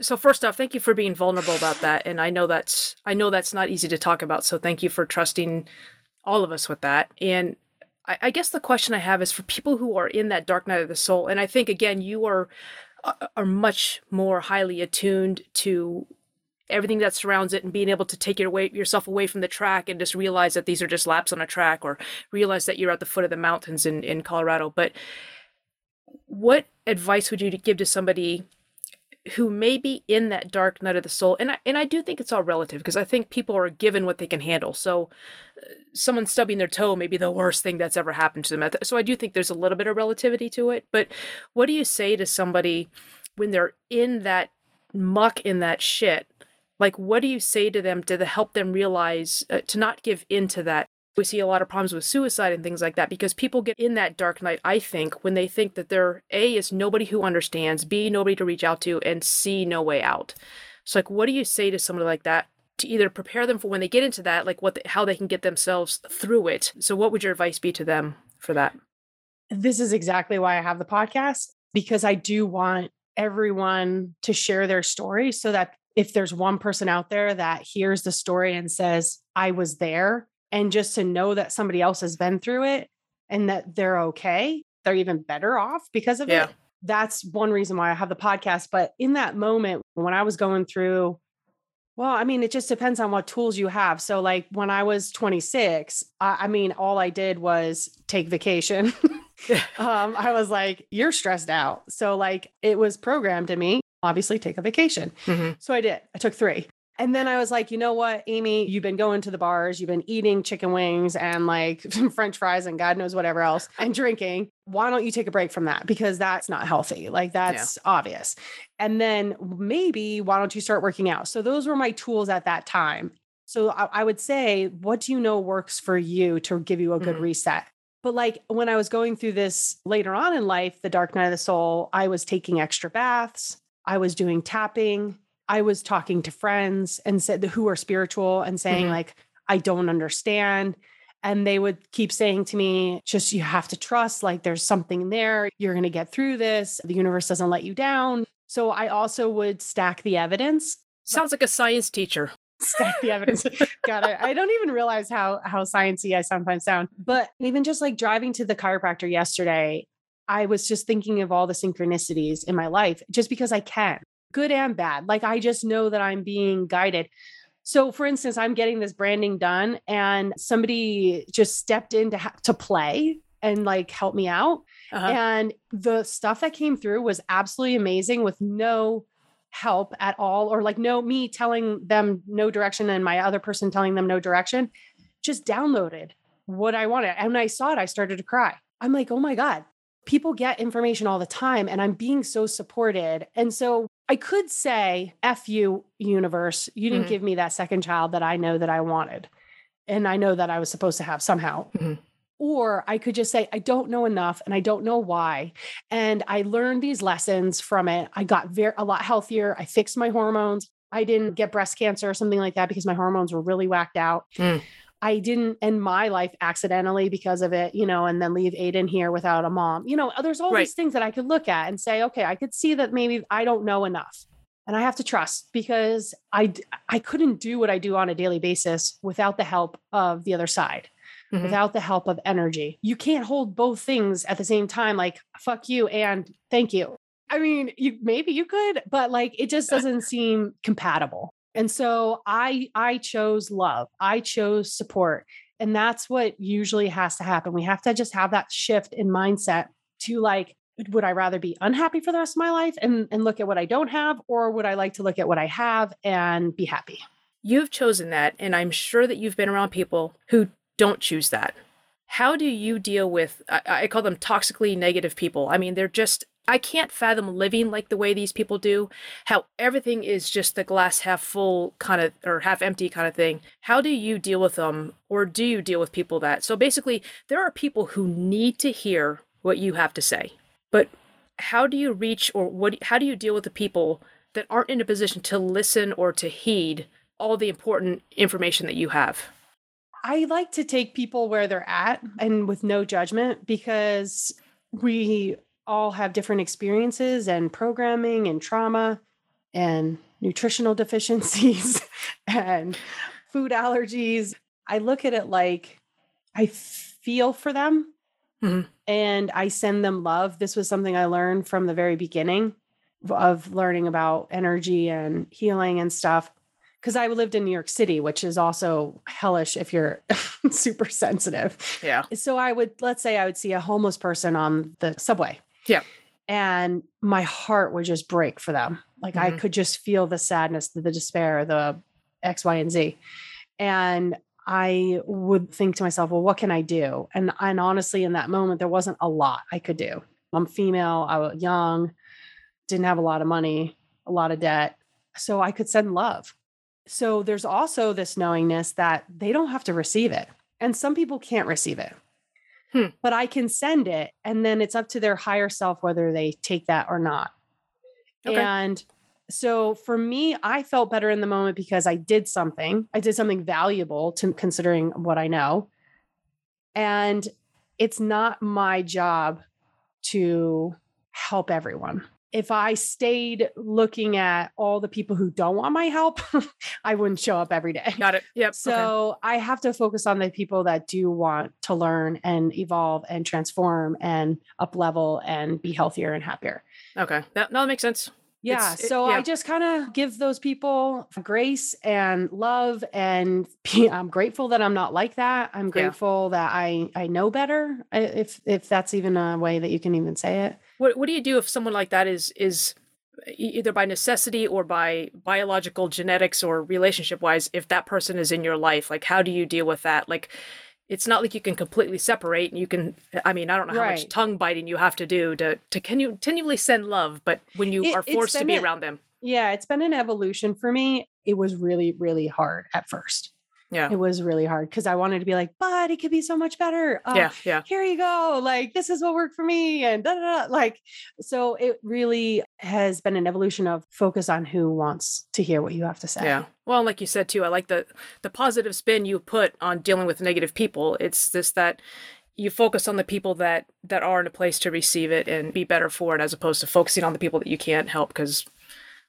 So first off, thank you for being vulnerable about that. And I know that's I know that's not easy to talk about. So thank you for trusting all of us with that. And I, I guess the question I have is for people who are in that dark night of the soul, and I think again you are are- much more highly attuned to everything that surrounds it and being able to take your away yourself away from the track and just realize that these are just laps on a track or realize that you're at the foot of the mountains in, in Colorado. But what advice would you give to somebody who may be in that dark night of the soul and I, and I do think it's all relative because I think people are given what they can handle. So uh, someone stubbing their toe may be the worst thing that's ever happened to them. So I do think there's a little bit of relativity to it, but what do you say to somebody when they're in that muck in that shit? Like what do you say to them to help them realize uh, to not give in to that we see a lot of problems with suicide and things like that because people get in that dark night i think when they think that there a is nobody who understands b nobody to reach out to and c no way out. So like what do you say to somebody like that to either prepare them for when they get into that like what the, how they can get themselves through it? So what would your advice be to them for that? This is exactly why I have the podcast because I do want everyone to share their story so that if there's one person out there that hears the story and says, I was there, and just to know that somebody else has been through it and that they're okay, they're even better off because of Yeah. it. That's one reason why I have the podcast. But in that moment, when I was going through, well, I mean, it just depends on what tools you have. So, like when I was 26, I, I mean, all I did was take vacation. um, I was like, you're stressed out. So, like, it was programmed to me, obviously, take a vacation. mm-hmm. So I did. I took three. And then I was like, you know what, Amy, you've been going to the bars, you've been eating chicken wings and like french fries and God knows whatever else and drinking. Why don't you take a break from that? Because that's not healthy. Like that's obvious. And then maybe why don't you start working out? So those were my tools at that time. So I, I would say, what do you know works for you to give you a good Mhm. reset? But like when I was going through this later on in life, the dark night of the soul, I was taking extra baths. I was doing tapping. I was talking to friends and said who are spiritual and saying Mhm. like, I don't understand. And they would keep saying to me, just you have to trust, like there's something there. You're going to get through this. The universe doesn't let you down. So I also would stack the evidence sounds like a science teacher stack the evidence. God, I, I don't even realize how how sciencey I sometimes sound. But even just like driving to the chiropractor yesterday, I was just thinking of all the synchronicities in my life just because I can, good and bad. Like I just know that I'm being guided. So, for instance, I'm getting this branding done, and somebody just stepped in to ha- to play and like help me out. Uh-huh. And the stuff that came through was absolutely amazing with no help at all, or like no me telling them no direction and my other person telling them no direction. Just downloaded what I wanted. And when I saw it, I started to cry. I'm like, oh my God, people get information all the time and I'm being so supported. And so I could say, F you, universe, you didn't Mhm. give me that second child that I know that I wanted. And I know that I was supposed to have somehow. Mhm. Or I could just say, I don't know enough and I don't know why. And I learned these lessons from it. I got very a lot healthier. I fixed my hormones. I didn't get breast cancer or something like that because my hormones were really whacked out. Mm. I didn't end my life accidentally because of it, you know, and then leave Aiden here without a mom. You know, there's all Right. these things that I could look at and say, okay, I could see that maybe I don't know enough. And I have to trust because I I couldn't do what I do on a daily basis without the help of the other side, Mhm. without the help of energy. You can't hold both things at the same time like fuck you and thank you. I mean, you maybe you could, but like it just doesn't seem compatible. And so I I chose love. I chose support. And that's what usually has to happen. We have to just have that shift in mindset to like would I rather be unhappy for the rest of my life and and look at what I don't have or would I like to look at what I have and be happy? You've chosen that, and I'm sure that you've been around people who don't choose that. How do you deal with, I, I call them toxically negative people? I mean, they're just, I can't fathom living like the way these people do, how everything is just the glass half full kind of, or half empty kind of thing. How do you deal with them, or do you deal with people that? So basically, there are people who need to hear what you have to say, but how do you reach, or what, how do you deal with the people that aren't in a position to listen or to heed all the important information that you have. I like to take people where they're at and with no judgment because we all have different experiences and programming and trauma and nutritional deficiencies and food allergies. I look at it like I feel for them Mhm. and I send them love. This was something I learned from the very beginning of learning about energy and healing and stuff because I lived in New York City, which is also hellish if you're super sensitive. Yeah. So I would, let's say, I would see a homeless person on the subway. Yeah. And my heart would just break for them. Like I Mhm. could just feel the sadness, the, the despair, the X, Y, and Z. And I would think to myself, well, what can I do? And and honestly, in that moment, there wasn't a lot I could do. I'm female, I was young, didn't have a lot of money, a lot of debt. So I could send love. So there's also this knowingness that they don't have to receive it. And some people can't receive it. Hmm. But I can send it. And then it's up to their higher self whether they take that or not. Okay. And so for me, I felt better in the moment because I did something. I did something valuable to considering what I know. And it's not my job to help everyone. If I stayed looking at all the people who don't want my help, I wouldn't show up every day. Got it. Yep. okay. So I have to focus on the people that do want to learn and evolve and transform and up level and be healthier and happier. Okay. That, no, that makes sense. Yeah. It- so yeah. I just kind of give those people grace and love. And I'm grateful that I'm not like that. I'm Yeah. grateful that I, I know better, uh, if, if that's even a way that you can even say it. What What do you do if someone like that is is uh, e- either by necessity or by biological genetics or relationship wise? If that person is in your life, like how do you deal with that? Like, it's not like you can completely separate. And you can. I mean, I don't know how much tongue biting you have to do to to can you continually send love, but when you It- are forced to be a- around them, Yeah. It's been an evolution for me. It was really, really hard at first. Yeah, It was really hard because I wanted to be like, but it could be so much better. Uh, yeah, yeah, here you go. Like, this is what worked for me. And da, da, da. like, so it really has been an evolution of focus on who wants to hear what you have to say. yeah. Well, like you said too, I like the the positive spin you put on dealing with negative people. It's just that you focus on the people that that are in a place to receive it and be better for it, as opposed to focusing on the people that you can't help. Because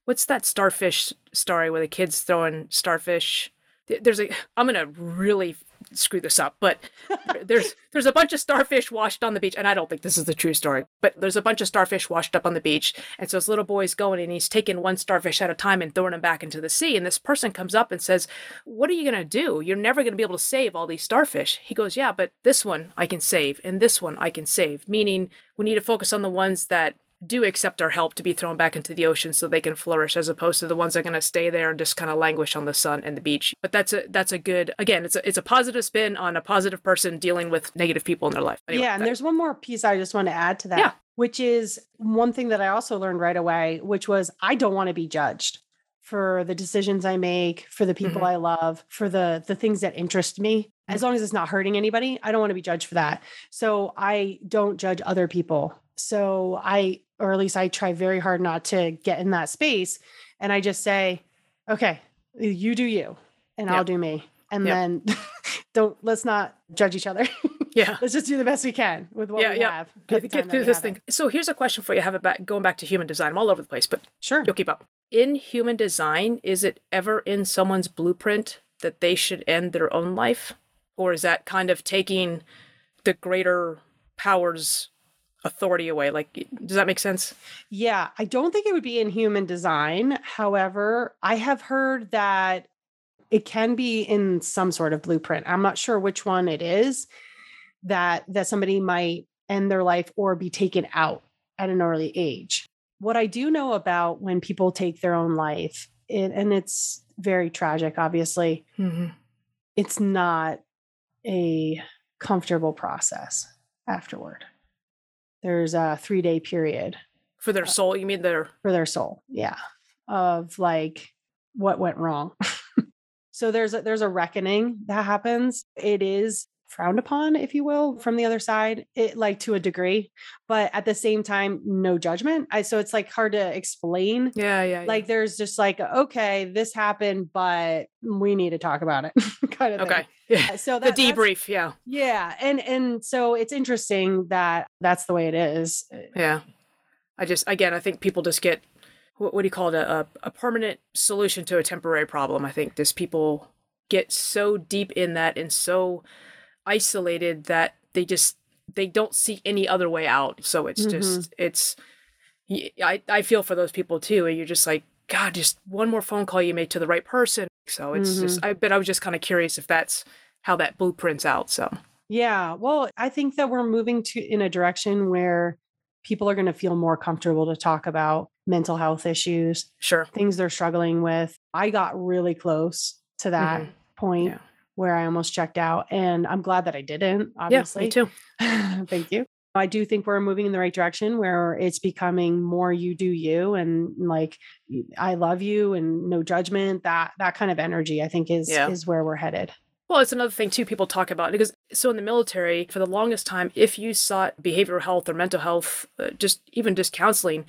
what's that starfish story where the kids throwing starfish? Th- There's a. I'm gonna really screw this up, but there's there's a bunch of starfish washed on the beach, and I don't think this is the true story, but there's a bunch of starfish washed up on the beach, and so this little boy's going and he's taking one starfish at a time and throwing them back into the sea, and this person comes up and says, "What are you gonna do? You're never gonna be able to save all these starfish." He goes, "Yeah, but this one I can save, and this one I can save," meaning we need to focus on the ones that do accept our help to be thrown back into the ocean so they can flourish as opposed to the ones that are going to stay there and just kind of languish on the sun and the beach. But that's a that's a good again it's a, it's a positive spin on a positive person dealing with negative people in their life. Anyway, yeah and that, there's one more piece i just want to add to that yeah. which is one thing that i also learned right away which was i don't want to be judged for the decisions i make for the people mm-hmm. i love for the the things that interest me. As long as it's not hurting anybody i don't want to be judged for that. So i don't judge other people. So I, or at least I try very hard not to get in that space. And I just say, okay, you do you and yep. I'll do me. And yep. then don't, let's not judge each other. Yeah. let's just do the best we can with what yeah, we yeah. have. Get, get through this thing. It. So here's a question for you. Have it back, going back to human design. I'm all over the place, but sure. You'll keep up. In human design, is it ever in someone's blueprint that they should end their own life? Or is that kind of taking the greater powers authority away. Like, does that make sense? Yeah, I don't think it would be in human design. However, I have heard that it can be in some sort of blueprint. I'm not sure which one it is that that somebody might end their life or be taken out at an early age. What I do know about when people take their own life, it, and it's very tragic, obviously, mm-hmm. it's not a comfortable process afterward there's a three day period for their uh, soul. You mean their for their soul? Yeah, of like what went wrong. so there's a, there's a reckoning that happens. It is frowned upon, if you will, from the other side, it like to a degree, but at the same time, no judgment. I so it's like hard to explain. Yeah, yeah. Like yeah. there's just like, okay, this happened, but we need to talk about it. kind of okay. Thing. Yeah. Uh, so that, the debrief, yeah. Yeah. And and so it's interesting that that's the way it is. Uh, yeah. I just again I think people just get what, what do you call it a, a, a permanent solution to a temporary problem. I think just people get so deep in that and so isolated that they just they don't see any other way out. So it's mm-hmm. just it's I I feel for those people too. And you're just like God, just one more phone call you made to the right person. So it's mm-hmm. just I but I was just kind of curious if that's how that blueprints out. So yeah, well, I think that we're moving to in a direction where people are going to feel more comfortable to talk about mental health issues, sure, things they're struggling with. I got really close to that mm-hmm. point. Yeah where I almost checked out. And I'm glad that I didn't, obviously. Yeah, me too. Thank you. I do think we're moving in the right direction where it's becoming more you do you and like I love you and no judgment. That that kind of energy I think is yeah. is where we're headed. Well, it's another thing too people talk about because so in the military for the longest time, if you sought behavioral health or mental health, uh, just even just counseling,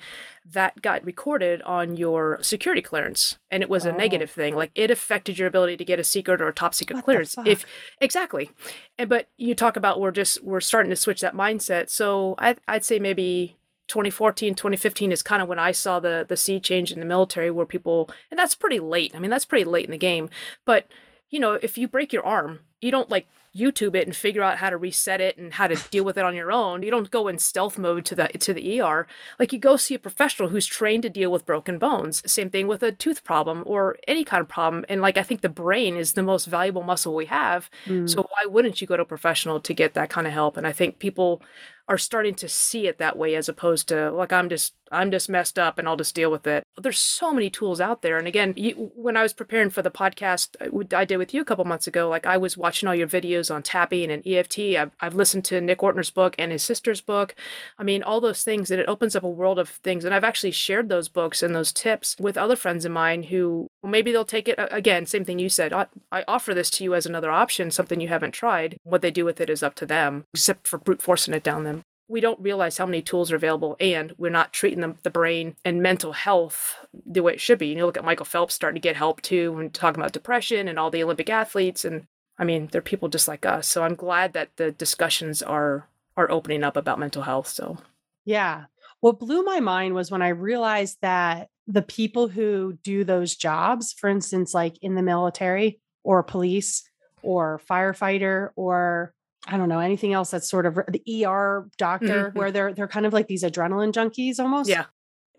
that got recorded on your security clearance, and it was oh. a negative thing. Like it affected your ability to get a secret or a top secret what clearance. If exactly, and but you talk about we're just we're starting to switch that mindset. So I, I'd say maybe 2014 2015 is kind of when i saw the the sea change in the military where people and that's pretty late i mean that's pretty late in the game but you know, if you break your arm, you don't like YouTube it and figure out how to reset it and how to deal with it on your own. You don't go in stealth mode to the to the ER. Like you go see a professional who's trained to deal with broken bones. Same thing with a tooth problem or any kind of problem. And like I think the brain is the most valuable muscle we have. Mm. So why wouldn't you go to a professional to get that kind of help? And I think people are starting to see it that way as opposed to like I'm just I'm just messed up and I'll just deal with it. There's so many tools out there. And again, you, when I was preparing for the podcast uh, I did with you a couple months ago, like I was watching all your videos on tapping and EFT. I've, I've listened to Nick Ortner's book and his sister's book. I mean, all those things, and it opens up a world of things. And I've actually shared those books and those tips with other friends of mine who maybe they'll take it again. Same thing you said. I, I offer this to you as another option, something you haven't tried. What they do with it is up to them, except for brute forcing it down them we don't realize how many tools are available and we're not treating the brain and mental health the way it should be. You know, look at Michael Phelps starting to get help too when talking about depression and all the Olympic athletes. And I mean, they're people just like us. So I'm glad that the discussions are are opening up about mental health. So yeah. What blew my mind was when I realized that the people who do those jobs, for instance, like in the military or police or firefighter or I don't know anything else that's sort of the ER doctor Mhm. where they're they're kind of like these adrenaline junkies almost. Yeah.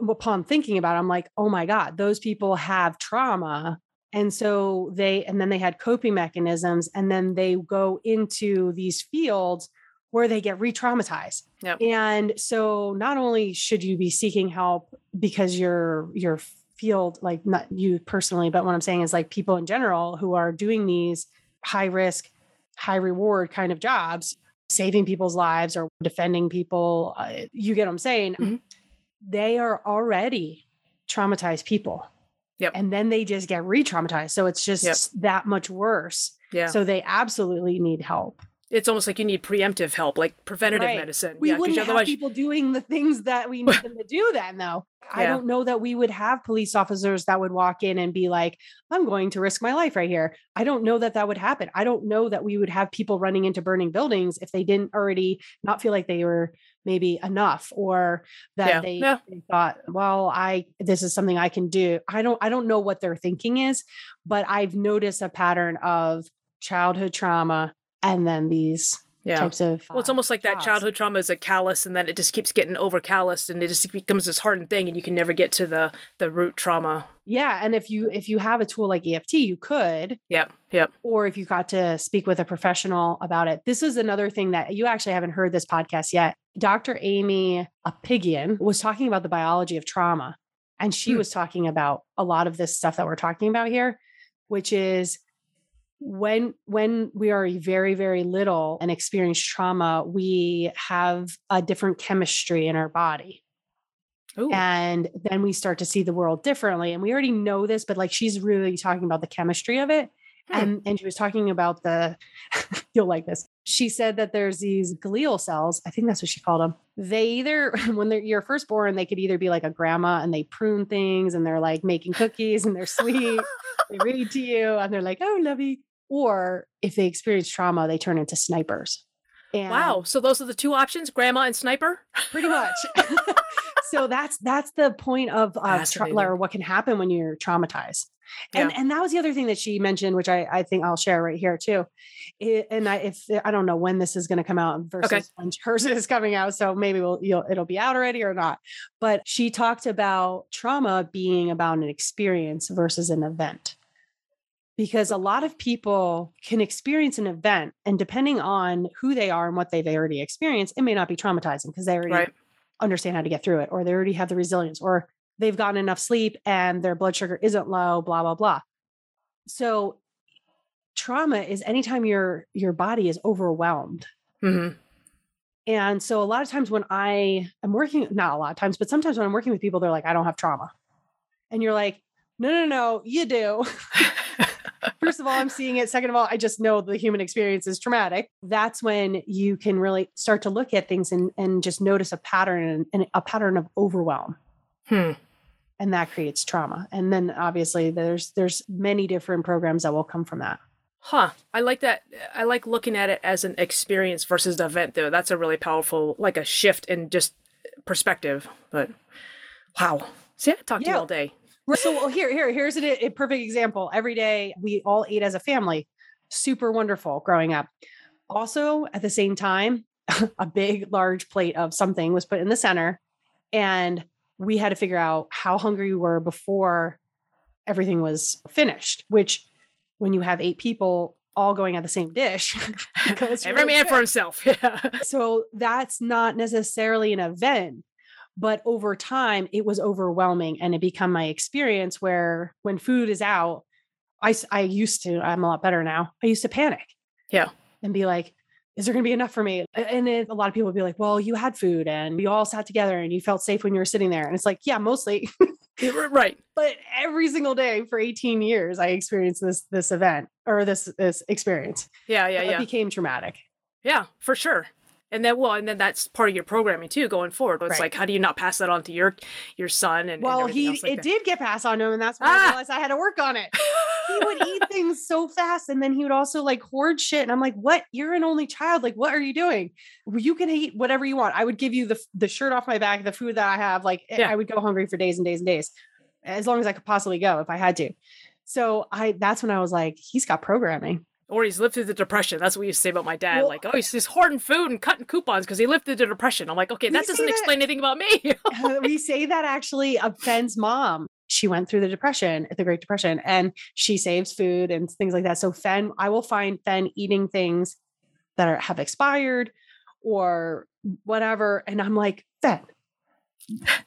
Upon thinking about it, I'm like, oh my God, those people have trauma. And so they and then they had coping mechanisms and then they go into these fields where they get re-traumatized. Yep. And so not only should you be seeking help because your your field like not you personally, but what I'm saying is like people in general who are doing these high risk, high reward kind of jobs, saving people's lives or defending people, uh, you get what I'm saying? Mhm. They are already traumatized people. Yep. And then they just get re-traumatized. So it's just Yep. that much worse. Yeah. So they absolutely need help. It's almost like you need preemptive help, like preventative Right. medicine. We yeah, wouldn't have otherwise, people doing the things that we need them to do then though. I don't know that we would have police officers that would walk in and be like, I'm going to risk my life right here. I don't know that that would happen. I don't know that we would have people running into burning buildings if they didn't already not feel like they were maybe enough or that Yeah. they, Yeah. they thought, well, I this is something I can do. I don't I don't know what their thinking is, but I've noticed a pattern of childhood trauma and then these yeah. types of Well, it's almost like that jobs. childhood trauma is a callus, and then it just keeps getting over calloused, and it just becomes this hardened thing, and you can never get to the the root trauma. Yeah, and if you if you have a tool like EFT, you could, Yep. Yep. or if you got to speak with a professional about it. This is another thing that you actually haven't heard this podcast yet. Dr. Aimie Apigian was talking about the biology of trauma, and she Hmm. was talking about a lot of this stuff that we're talking about here, which is when when we are very very little and experience trauma we have a different chemistry in our body Ooh. and then we start to see the world differently and we already know this but like she's really talking about the chemistry of it Hmm. and and she was talking about the you'll like this she said that there's these glial cells i think that's what she called them they either when they're you're first born they could either be like a grandma and they prune things and they're like making cookies and they're sweet they read to you and they're like oh lovey or if they experience trauma they turn into snipers. And wow. So those are the two options: grandma and sniper. pretty much. So that's that's the point of uh, tra- or what can happen when you're traumatized. And Yeah. and that was the other thing that she mentioned which i i think i'll share right here too. It- and i if i don't know when this is going to come out versus when hers is coming out so maybe we'll you'll, it'll be out already or not. But she talked about trauma being about an experience versus an event because a lot of people can experience an event and depending on who they are and what they've already experienced it may not be traumatizing because they already Right. understand how to get through it or they already have the resilience or they've gotten enough sleep and their blood sugar isn't low blah blah blah. So trauma is anytime your your body is overwhelmed. Hmm and so a lot of times when i am working not a lot of times but sometimes when i'm working with people they're like i don't have trauma. And you're like no no no you do First of all, I'm seeing it. Second of all, I just know the human experience is traumatic. That's when you can really start to look at things and, and just notice a pattern and, a pattern of overwhelm. Hmm. And that creates trauma. And then obviously there's there's many different programs that will come from that. Huh. I like that. I like looking at it as an experience versus the event, though. That's a really powerful, like a shift in just perspective. But wow. See, I could talk to you all day. Right, So well, here, here, here's a, a perfect example. Every day we all ate as a family. Super wonderful growing up. Also, at the same time, a big, large plate of something was put in the center, and we had to figure out how hungry we were before everything was finished. Which, when you have eight people all going at the same dish, Every really man quick for himself. Yeah. so that's not necessarily an event but over time it was overwhelming and it became my experience where when food is out I, I used to i'm a lot better now i used to panic Yeah. and be like is there going to be enough for me and it, a lot of people would be like well you had food and we all sat together and you felt safe when you were sitting there and it's like yeah mostly Right. but every single day for 18 years i experienced this this event or this this experience Yeah. Yeah. it Yeah. became traumatic Yeah. For sure. And then, well, and then that's part of your programming too, going forward. It's Right. like, how do you not pass that on to your your son? And and Well, everything he like it that? did get passed on to him, and that's when Ah! I realized I had to work on it. He would eat things so fast, and then he would also like hoard shit. And I'm like, "What? You're an only child. Like, what are you doing? You can eat whatever you want. I would give you the the shirt off my back, the food that I have. Like, eh, Yeah. I would go hungry for days and days and days, as long as I could possibly go if I had to. So I that's when I was like, he's got programming. Or he's lived through the depression. That's what we used to say about my dad. Well- like, oh, he's just hoarding food and cutting coupons because he lived through the depression. I'm like, okay, that doesn't that- explain anything about me. We say that actually of Fenn's mom. She went through the depression, the Great Depression, and she saves food and things like that. So Fen, I will find Fen eating things that are have expired or whatever, and I'm like, Fen,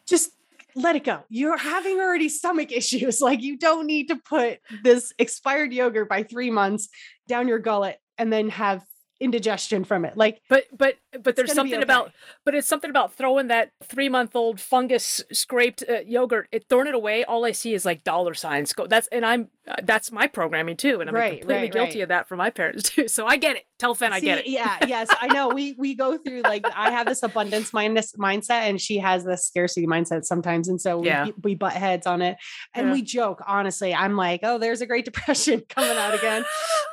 just let it go. You're having already stomach issues. Like you don't need to put this expired yogurt by three months down your gullet and then have indigestion from it. Like But but but there's something okay. about but it's something about throwing that three month old fungus scraped uh, yogurt, it throwing it away. All I see is like dollar signs. Go that's and I'm Uh, that's my programming too, and I'm Right, completely right, guilty right. of that for my parents too. So I get it. Tell Fen I get it. Yeah, yes, I know. We we go through like I have this abundance mindness mindset, and she has this scarcity mindset sometimes, and so we Yeah. we butt heads on it, and Yeah. we joke. Honestly, I'm like, oh, there's a Great Depression coming out again,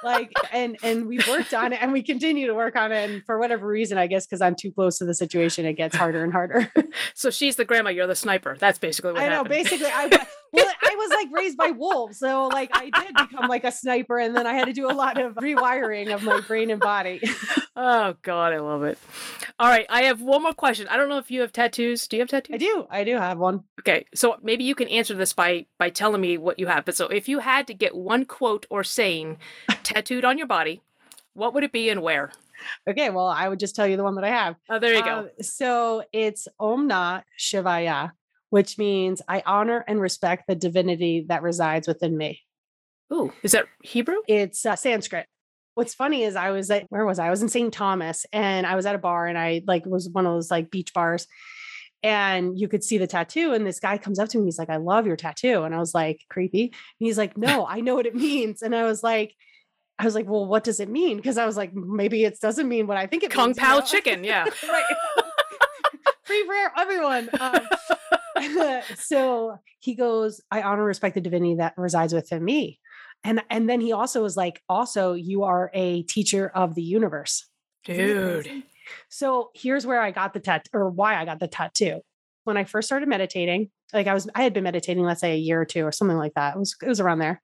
like, and and we've worked on it, and we continue to work on it, and for whatever reason, I guess because I'm too close to the situation, it gets harder and harder. So she's the grandma, you're the sniper. That's basically what I know. Basically, I well, I was like raised by wolves, so like I did become like a sniper, and then I had to do a lot of rewiring of my brain and body. oh God, I love it. All right, I have one more question. I don't know if you have tattoos. Do you have tattoos? I do, I do have one. Okay, so maybe you can answer this by by telling me what you have. But so if you had to get one quote or saying tattooed on your body, what would it be and where? Okay, well, I would just tell you the one that I have. Oh, there you go. Um, so it's Om Namah Shivaya, which means I honor and respect the divinity that resides within me. Ooh, is that Hebrew? It's uh, Sanskrit. What's funny is I was at where was I? I was in St. Thomas and I was at a bar and I like was one of those like beach bars and you could see the tattoo and this guy comes up to me he's like I love your tattoo and I was like creepy and he's like no I know what it means and I was like I was like well what does it mean because I was like maybe it doesn't mean what I think it Kung means you Pao know? chicken, yeah. right. Free for everyone. Um, so he goes, I honor and respect the divinity that resides within me. And and then he also was like, also, you are a teacher of the universe. Dude. So here's where I got the tattoo or why I got the tattoo. When I first started meditating, like I was, I had been meditating, let's say a year or two or something like that. It was, it was around there.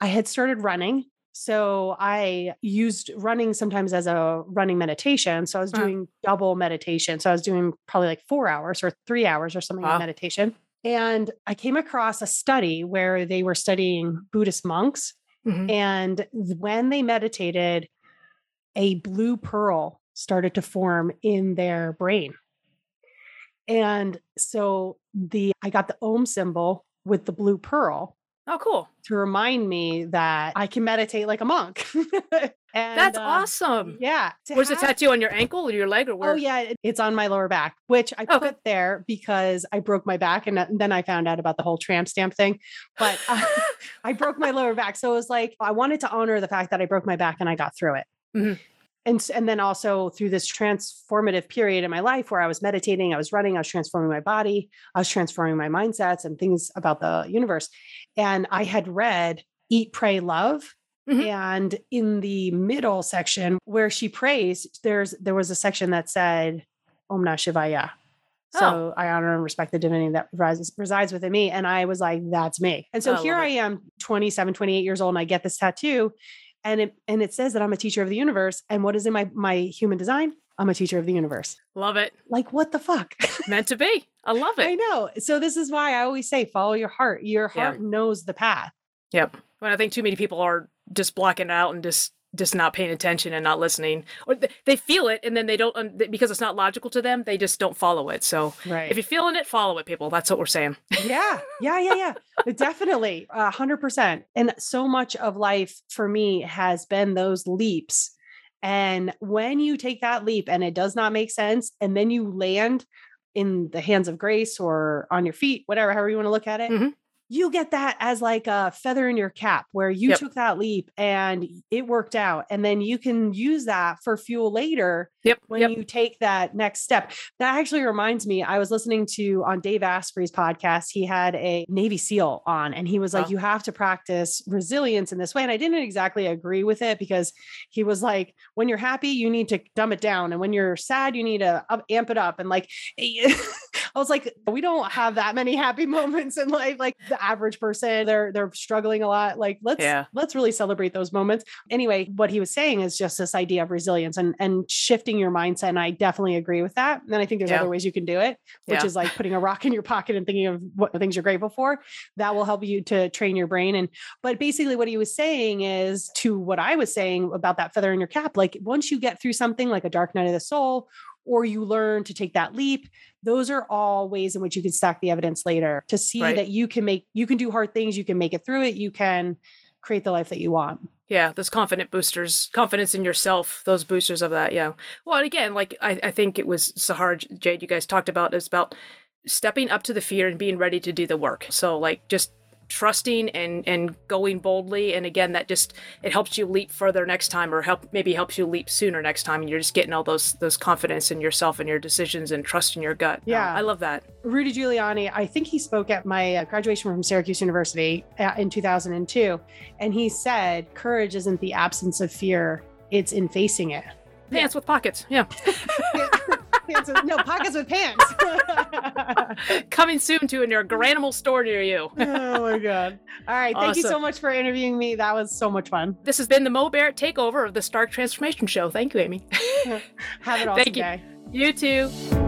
I had started running. So I used running sometimes as a running meditation. So I was Uh-huh. doing double meditation. So I was doing probably like four hours or three hours or something Wow. of meditation. And I came across a study where they were studying Buddhist monks Mhm. and when they meditated, a blue pearl started to form in their brain. And so the I got the Om symbol with the blue pearl Oh, cool. to remind me that I can meditate like a monk. and That's uh, awesome. Yeah. Where's the tattoo on your ankle or your leg or where? Oh yeah, it's on my lower back, which I put there because I broke my back, and then I found out about the whole tramp stamp thing. But uh, I broke my lower back, so it was like I wanted to honor the fact that I broke my back and I got through it. Mhm. And and then also through this transformative period in my life where I was meditating, I was running, I was transforming my body, I was transforming my mindsets and things about the universe. And I had read Eat, Pray, Love. Mhm. And in the middle section where she prays, there's there was a section that said Om Namah Shivaya. Oh. So I honor and respect the divinity that resides, resides within me. And I was like, that's me. And so I here love I am, 27, 28 years old, and I get this tattoo. And it and it says that I'm a teacher of the universe. And what is in my my human design? I'm a teacher of the universe. Love it. Like, what the fuck? Meant to be. I love it. I know. So this is why I always say follow your heart. Your Yeah. heart knows the path. Yep. But I think too many people are just blocking it out and just just not paying attention and not listening, or they feel it and then they don't because it's not logical to them. They just don't follow it. So Right. if you're feeling it, follow it, people. That's what we're saying. yeah yeah yeah yeah definitely a hundred percent and so much of life for me has been those leaps and when you take that leap and it does not make sense and then you land in the hands of grace or on your feet whatever however you want to look at it Mhm. You get that as like a feather in your cap where you Yep. took that leap and it worked out and then you can use that for fuel later Yep. when yep. you take that next step. That actually reminds me, I was listening to on Dave Asprey's podcast, he had a Navy SEAL on, and he was like, Oh. You have to practice resilience in this way. And I didn't exactly agree with it because he was like, When you're happy, you need to dumb it down. And when you're sad, you need to up, amp it up. And like, I was like, we don't have that many happy moments in life. Like the average person, they're they're struggling a lot. Like let's Yeah. let's really celebrate those moments. Anyway, what he was saying is just this idea of resilience and and shifting your mindset. And I definitely agree with that. And I think there's Yeah. other ways you can do it, which Yeah. is like putting a rock in your pocket and thinking of what things you're grateful for. That will help you to train your brain. And but basically what he was saying is to what I was saying about that feather in your cap. Like once you get through something like a dark night of the soul, or you learn to take that leap, those are all ways in which you can stack the evidence later to see Right. that you can make you can do hard things, you can make it through it, you can create the life that you want. Yeah, those confident boosters, confidence in yourself, those boosters of that. Yeah. Well, and again, like I, I think it was Sahar, Jade, you guys talked about is about stepping up to the fear and being ready to do the work. So, like, just trusting and and going boldly. And again that just it helps you leap further next time or help maybe helps you leap sooner next time. And you're just getting all those those confidence in yourself and your decisions and trust in your gut. Yeah. i love that. Rudy Giuliani, I think he spoke at my uh, graduation from Syracuse University uh, in 2002, and he said, "Courage isn't the absence of fear; it's in facing it." pants with pockets. Yeah Pants with- no pockets with pants. coming soon to a near granimal store near you oh my god! All right, thank you so much for interviewing me. That was so much fun. this has been the mo barrett takeover of the stark transformation show thank you amy Have an awesome Thank you. day. you too